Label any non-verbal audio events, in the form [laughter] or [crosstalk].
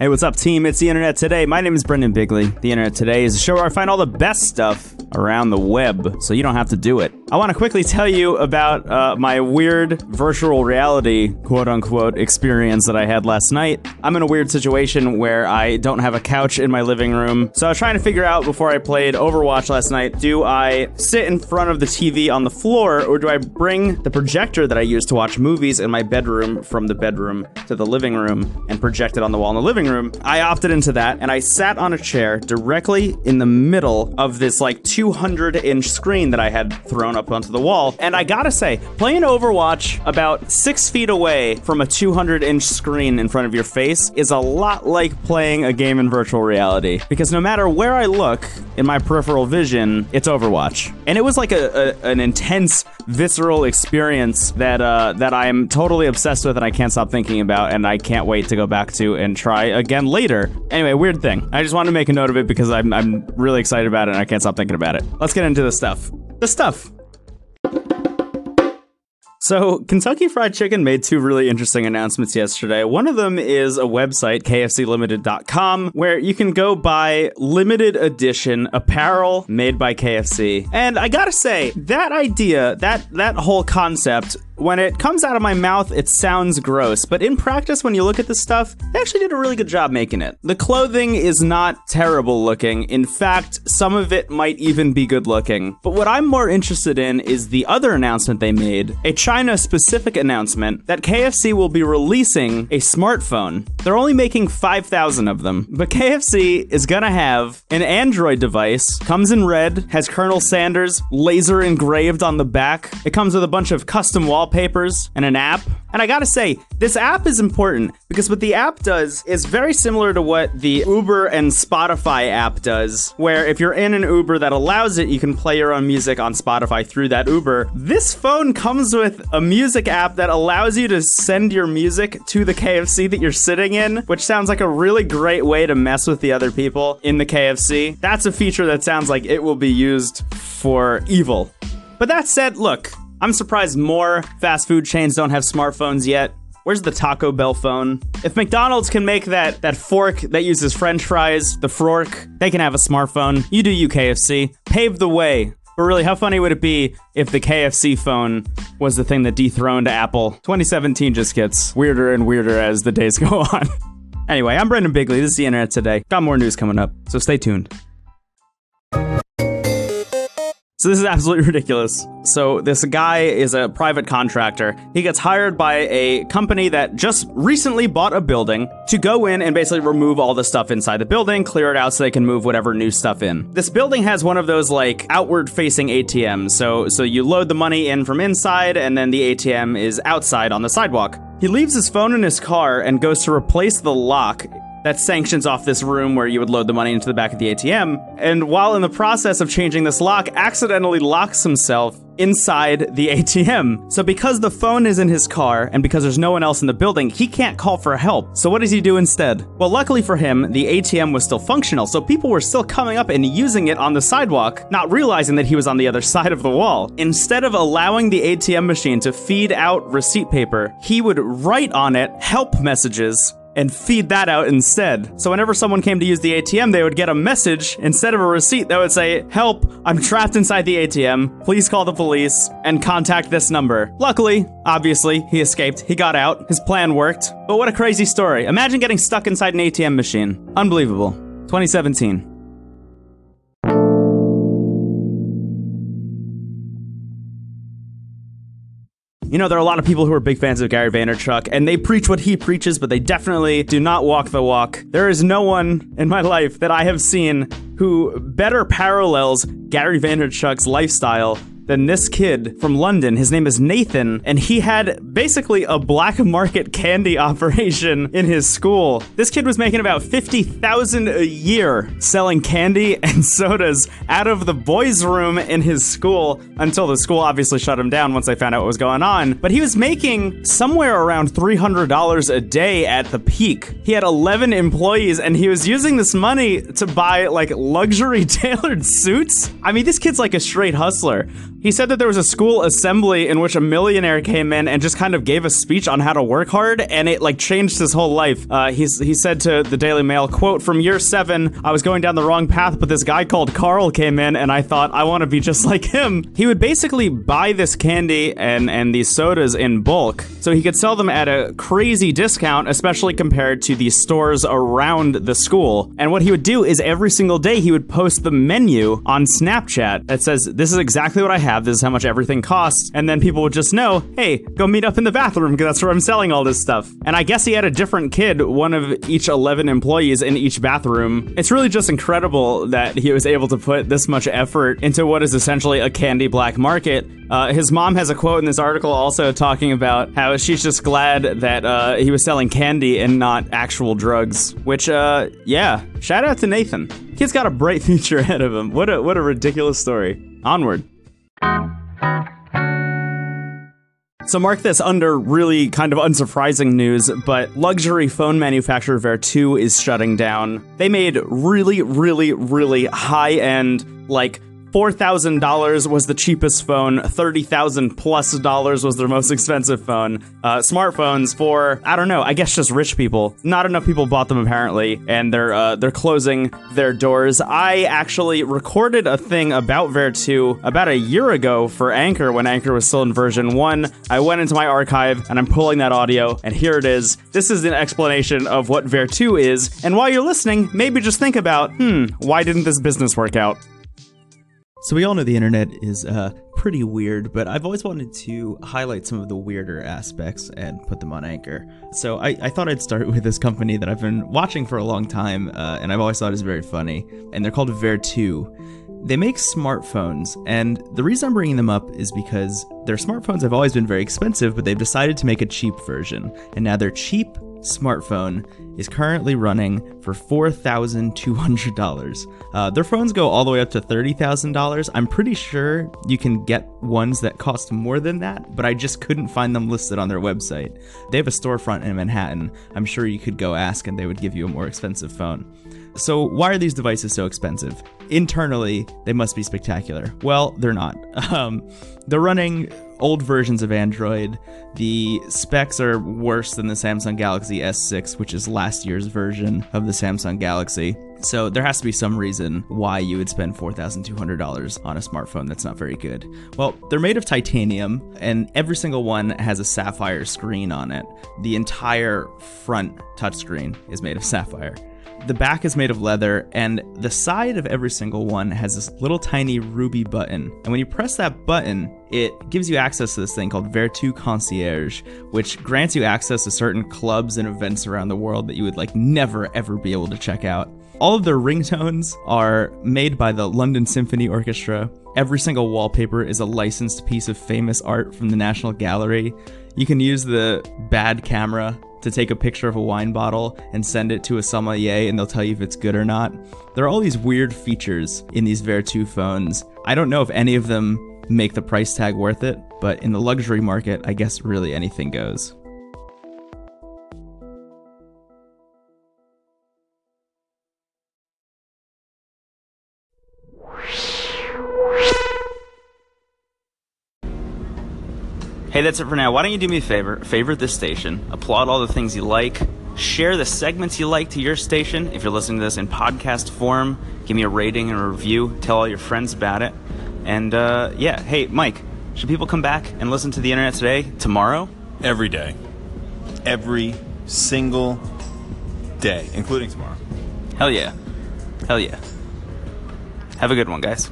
Hey, what's up, team? It's the Internet Today. My name is Brendan Bigley. The Internet Today is a show where I find all the best stuff around the web, so you don't have to do it. I want to quickly tell you about uh, my weird virtual reality, quote unquote, experience that I had last night. I'm in a weird situation where I don't have a couch in my living room, so I was trying to figure out before I played Overwatch last night do I sit in front of the TV on the floor, or do I bring the projector that I use to watch movies in my bedroom from the bedroom to the living room and project it on the wall in the living room? I opted into that, and I sat on a chair directly in the middle of this like 200 inch screen that I had thrown up onto the wall. And I gotta say, playing Overwatch about six feet away from a 200 inch screen in front of your face is a lot like playing a game in virtual reality. Because no matter where I look in my peripheral vision, it's Overwatch. And it was like a, a an intense, visceral experience that uh, that I'm totally obsessed with and I can't stop thinking about, and I can't wait to go back to and try again later. Anyway, weird thing. I just wanted to make a note of it because I'm, I'm really excited about it and I can't stop thinking about it. Let's get into the stuff. The stuff. So, Kentucky Fried Chicken made two really interesting announcements yesterday. One of them is a website, kfclimited.com, where you can go buy limited edition apparel made by KFC. And I gotta say, that idea, that that whole concept when it comes out of my mouth, it sounds gross, but in practice, when you look at the stuff, they actually did a really good job making it. The clothing is not terrible looking. In fact, some of it might even be good looking. But what I'm more interested in is the other announcement they made a China specific announcement that KFC will be releasing a smartphone. They're only making 5,000 of them, but KFC is gonna have an Android device, comes in red, has Colonel Sanders laser engraved on the back. It comes with a bunch of custom wallpapers wallpapers and an app. And I gotta say, this app is important because what the app does is very similar to what the Uber and Spotify app does, where if you're in an Uber that allows it, you can play your own music on Spotify through that Uber. This phone comes with a music app that allows you to send your music to the KFC that you're sitting in, which sounds like a really great way to mess with the other people in the KFC. That's a feature that sounds like it will be used for evil. But that said, look, I'm surprised more fast food chains don't have smartphones yet. Where's the Taco Bell phone? If McDonald's can make that that fork that uses French fries, the fork, they can have a smartphone. You do you, KFC. Pave the way. But really, how funny would it be if the KFC phone was the thing that dethroned Apple? 2017 just gets weirder and weirder as the days [laughs] go on. anyway, I'm Brendan Bigley. This is the Internet Today. Got more news coming up, so stay tuned. So this is absolutely [laughs] ridiculous. So this guy is a private contractor. He gets hired by a company that just recently bought a building to go in and basically remove all the stuff inside the building, clear it out so they can move whatever new stuff in. This building has one of those like outward facing ATMs. So so you load the money in from inside and then the ATM is outside on the sidewalk. He leaves his phone in his car and goes to replace the lock that sanctions off this room where you would load the money into the back of the ATM. And while in the process of changing this lock, accidentally locks himself inside the ATM. So because the phone is in his car and because there's no one else in the building, he can't call for help. So what does he do instead? Well, luckily for him, the ATM was still functional, so people were still coming up and using it on the sidewalk, not realizing that he was on the other [laughs] side of the wall. Instead of allowing the ATM machine to feed out receipt paper, he would write on it help messages and feed that out instead. So whenever someone came to use the ATM, they would get a message instead of a receipt that would say, Help, I'm trapped inside the ATM. Please call the police and contact this number. Luckily, obviously, he escaped. He got out. His plan worked. But what a crazy story. Imagine getting stuck inside an ATM machine. Unbelievable. 2017. You know, there are a lot of people who are big fans of Gary Vaynerchuk, and they preach what he preaches, but they definitely do not walk the walk. There is no one in my life that I have seen who better parallels Gary Vaynerchuk's lifestyle than this kid from London. His name is Nathan, and he had basically a black market candy [laughs] operation in his school. This kid was making about 50,000 a year selling candy [laughs] and sodas out of the boys' room in his school until the school obviously shut him down once they found out what was going on. But he was making somewhere around $300 a day at the peak. He had 11 employees and he was using this money to buy like luxury [laughs] tailored suits. I mean, this kid's like a straight hustler. He said that there was a school assembly in which a millionaire came in and just kind of gave a speech on how to work hard, and it like changed his whole life. Uh, he's he said to the Daily Mail, "quote From year seven, I was going down the wrong path, but this guy called Carl came in, and I thought I want to be just [laughs] like him." He would basically buy this candy and and these sodas in bulk, so he could sell them at a crazy discount, especially compared to the stores around the school. And what he would do is every single day he would post the menu on Snapchat that says, "This is exactly what I have. This is how much everything costs." And then people would just know, "Hey, go meet up in the bathroom because that's where I'm selling all this stuff." And I guess he had a different kid, one of each 11 employees in each bathroom. It's really just incredible that he was able to put this much effort into what is essentially a candy black market. Uh, his mom has a quote in this article also talking about how she's just glad that uh, he was selling candy and not actual drugs. Which, uh, yeah, shout out to Nathan. Kid's got a bright [laughs] future ahead of him. What a what a ridiculous story. Onward. So mark this under really kind of unsurprising news, but luxury phone manufacturer Vertu is shutting down. They made really, really, really high-end, like $4,000 was the cheapest phone, 30,000 plus dollars was their most expensive phone. Uh, smartphones for, I don't know, I guess just rich people. Not enough people bought them apparently, and they're uh, they're closing their doors. I actually recorded a thing about Vertu about a year ago for Anchor when Anchor was still in version 1. I went into my archive and I'm pulling that audio, and here it is. This is an explanation of what Vertu is, and while you're listening, maybe just think about, hmm, why didn't this business work out? So we all know the internet is uh, pretty weird, but I've always wanted to highlight some of the weirder aspects and put them on Anchor. So I, I thought I'd start [laughs] with this company that I've been watching for a long time, uh, and I've always thought is very funny, and they're called Vertu. They make smartphones, and the reason I'm bringing them up is because their smartphones have always been very expensive, but they've decided to make a cheap version, and now their cheap smartphone is currently running for $4,200. Uh, their phones go all the way up to $30,000. I'm pretty sure you can get ones that cost more than that, but I just couldn't find them listed on their website. They have a storefront in Manhattan. I'm sure you could go ask and they would give you a more expensive phone. So, why are these devices so expensive? Internally, they must be spectacular. Well, they're not. [laughs] Um, they're running old versions of Android. The specs are worse than the Samsung Galaxy S6, which is last year's version of the Samsung Galaxy. So there has to be some reason why you would spend $4,200 on a smartphone that's not very good. Well, they're made of titanium, and every single one has a sapphire screen on it. The entire front touchscreen is made of sapphire. The back is made of leather, and the side of every single one has this little tiny ruby button. And when you press that button, it gives you access to this thing called Vertu Concierge, which grants you access to certain clubs and events around the world that you would like never ever be able to check out. All of their ringtones are made by the London Symphony Orchestra. Every single wallpaper is a licensed piece of famous art from the National Gallery. You can use the bad camera to take a picture of a wine bottle and send it to a sommelier and they'll tell you if it's good or not. There are all these weird features in these Vertu phones. I don't know if any of them make the price tag worth it, but in the luxury market, I guess really anything goes. Hey, that's it for now. Why don't you do me a favor? Favorite this station, applaud all the things you like, share the segments you like to your station. If you're listening to this in podcast form, give me a rating and a review. Tell all your friends about it. And uh, yeah, hey, Mike, should people come back and listen to the internet today, tomorrow? Every day. Every single day, including tomorrow. Hell yeah. Hell yeah. Have a good one, guys.